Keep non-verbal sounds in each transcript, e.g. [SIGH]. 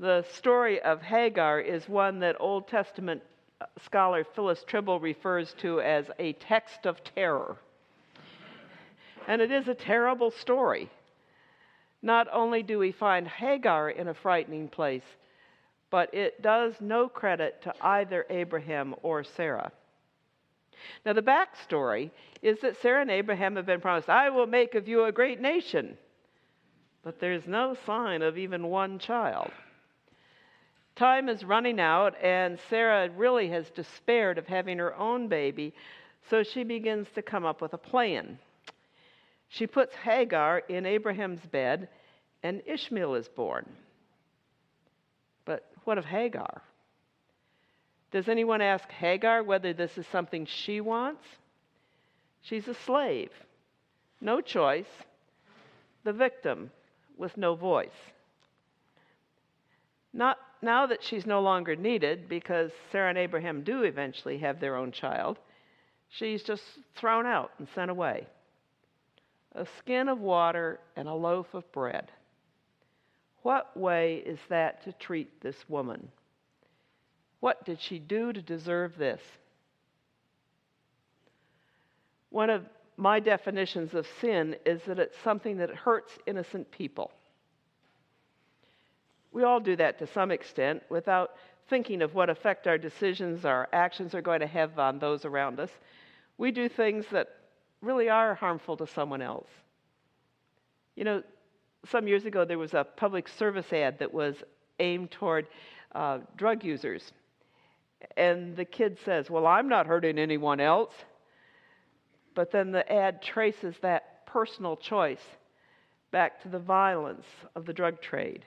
The story of Hagar is one that Old Testament uh, scholar Phyllis Trible refers to as a text of terror. And it is a terrible story. Not only do we find Hagar in a frightening place, but it does no credit to either Abraham or Sarah. Now, the backstory is that Sarah and Abraham have been promised, I will make of you a great nation. But there's no sign of even one child. Time is running out, and Sarah really has despaired of having her own baby, so she begins to come up with a plan. She puts Hagar in Abraham's bed, and Ishmael is born. But what of Hagar? Does anyone ask Hagar whether this is something she wants? She's a slave, no choice, the victim with no voice. Not now that she's no longer needed, because Sarah and Abraham do eventually have their own child, she's just thrown out and sent away. A skin of water and a loaf of bread. What way is that to treat this woman? What did she do to deserve this? One of my definitions of sin is that it's something that hurts innocent people. We all do that to some extent without thinking of what effect our decisions, our actions are going to have on those around us. We do things that really are harmful to someone else. You know, some years ago there was a public service ad that was aimed toward uh, drug users. And the kid says, Well, I'm not hurting anyone else. But then the ad traces that personal choice back to the violence of the drug trade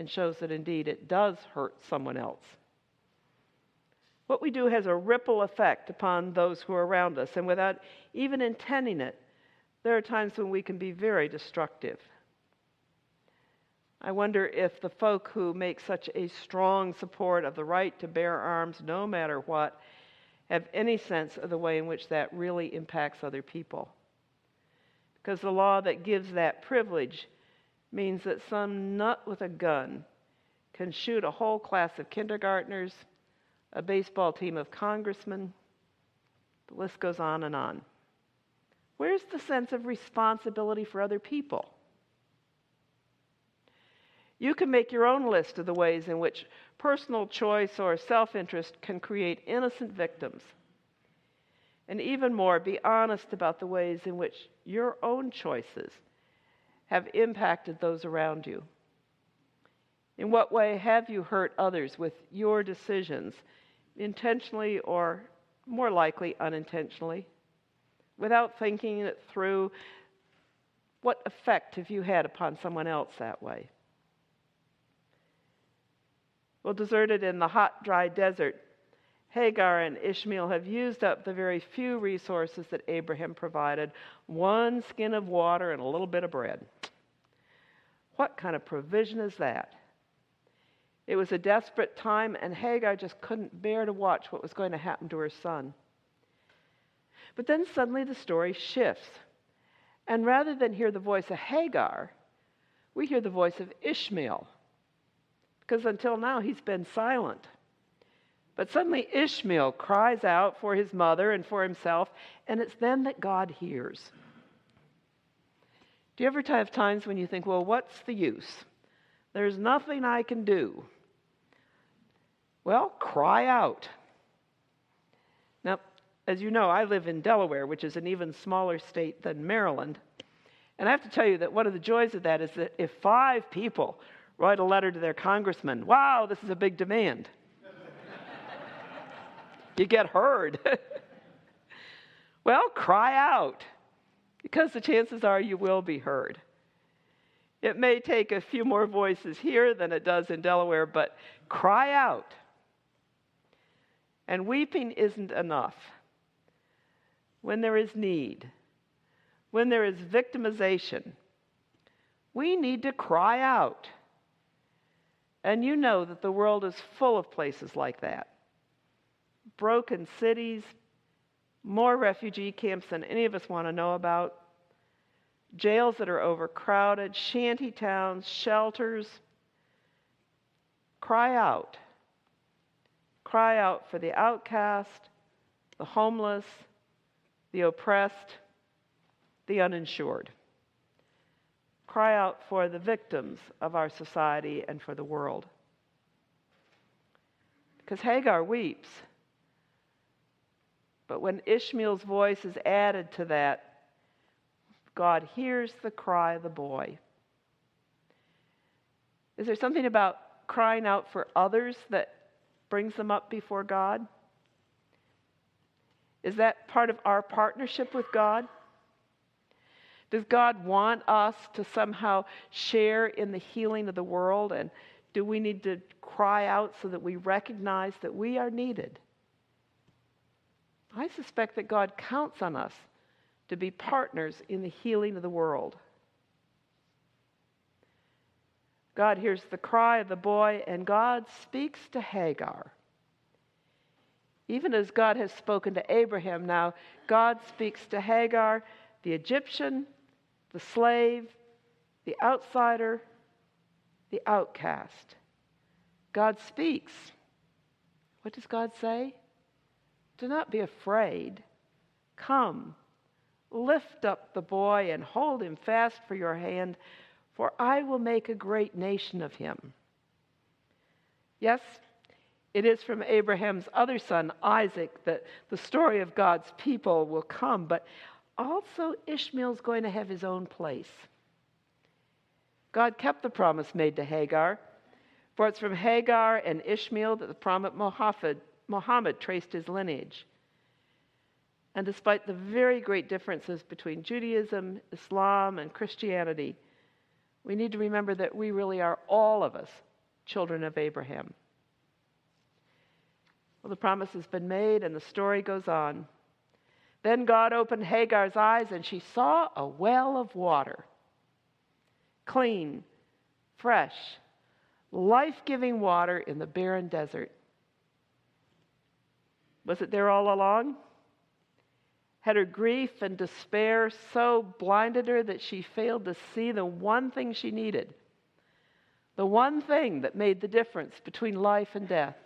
and shows that indeed it does hurt someone else. What we do has a ripple effect upon those who are around us, and without even intending it, there are times when we can be very destructive. I wonder if the folk who make such a strong support of the right to bear arms no matter what have any sense of the way in which that really impacts other people. Because the law that gives that privilege means that some nut with a gun can shoot a whole class of kindergartners, a baseball team of congressmen. The list goes on and on. Where's the sense of responsibility for other people? You can make your own list of the ways in which personal choice or self interest can create innocent victims. And even more, be honest about the ways in which your own choices have impacted those around you. In what way have you hurt others with your decisions, intentionally or more likely unintentionally? Without thinking it through, what effect have you had upon someone else that way? Well, deserted in the hot, dry desert, Hagar and Ishmael have used up the very few resources that Abraham provided one skin of water and a little bit of bread. What kind of provision is that? It was a desperate time, and Hagar just couldn't bear to watch what was going to happen to her son. But then suddenly the story shifts. And rather than hear the voice of Hagar, we hear the voice of Ishmael because until now he's been silent. But suddenly Ishmael cries out for his mother and for himself, and it's then that God hears. Do you ever have times when you think, well, what's the use? There's nothing I can do. Well, cry out. Now, as you know, I live in Delaware, which is an even smaller state than Maryland. And I have to tell you that one of the joys of that is that if five people write a letter to their congressman. Wow, this is a big demand. You get heard. [LAUGHS] well, cry out because the chances are you will be heard. It may take a few more voices here than it does in Delaware, but cry out. And weeping isn't enough. When there is need, when there is victimization, we need to cry out. And you know that the world is full of places like that broken cities, more refugee camps than any of us want to know about, jails that are overcrowded, shanty towns, shelters. cry out. Cry out for the outcast, the homeless, the oppressed, the uninsured. Cry out for the victims of our society and for the world. Because Hagar weeps. But when Ishmael's voice is added to that, God hears the cry of the boy. Is there something about crying out for others that brings them up before God? Is that part of our partnership with God? Does God want us to somehow share in the healing of the world? And do we need to cry out so that we recognize that we are needed? I suspect that God counts on us to be partners in the healing of the world. God hears the cry of the boy, and God speaks to Hagar. Even as God has spoken to Abraham, now God speaks to Hagar, the Egyptian, the slave, the outsider, the outcast. God speaks. What does God say? Do not be afraid. Come, lift up the boy and hold him fast for your hand, for I will make a great nation of him. Yes, it is from Abraham's other son, Isaac, that the story of God's people will come, but also Ishmael's going to have his own place. God kept the promise made to Hagar, for it's from Hagar and Ishmael that the prophet Muhammad, Muhammad traced his lineage. And despite the very great differences between Judaism, Islam, and Christianity, we need to remember that we really are all of us children of Abraham. Well, the promise has been made, and the story goes on. Then God opened Hagar's eyes, and she saw a well of water clean, fresh, life giving water in the barren desert. Was it there all along? Had her grief and despair so blinded her that she failed to see the one thing she needed? The one thing that made the difference between life and death?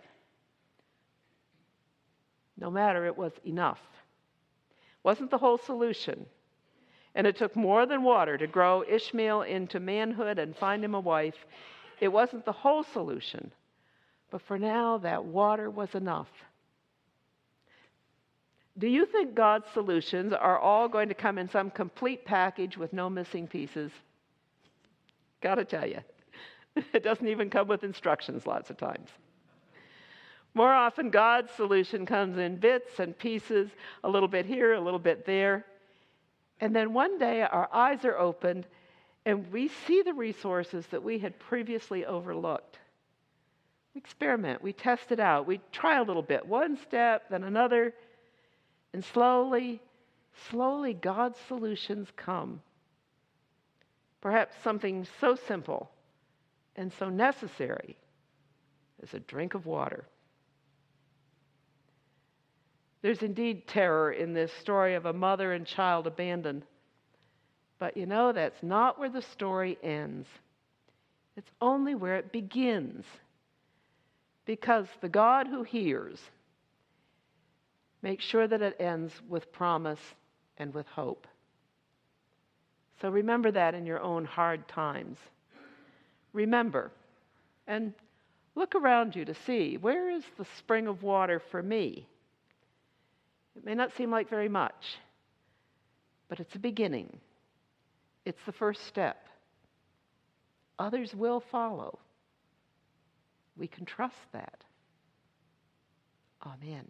No matter, it was enough. Wasn't the whole solution. And it took more than water to grow Ishmael into manhood and find him a wife. It wasn't the whole solution. But for now, that water was enough. Do you think God's solutions are all going to come in some complete package with no missing pieces? Gotta tell you, [LAUGHS] it doesn't even come with instructions lots of times. More often, God's solution comes in bits and pieces, a little bit here, a little bit there. And then one day, our eyes are opened and we see the resources that we had previously overlooked. We experiment, we test it out, we try a little bit, one step, then another, and slowly, slowly, God's solutions come. Perhaps something so simple and so necessary as a drink of water. There's indeed terror in this story of a mother and child abandoned. But you know, that's not where the story ends. It's only where it begins. Because the God who hears makes sure that it ends with promise and with hope. So remember that in your own hard times. Remember and look around you to see where is the spring of water for me? It may not seem like very much, but it's a beginning. It's the first step. Others will follow. We can trust that. Amen.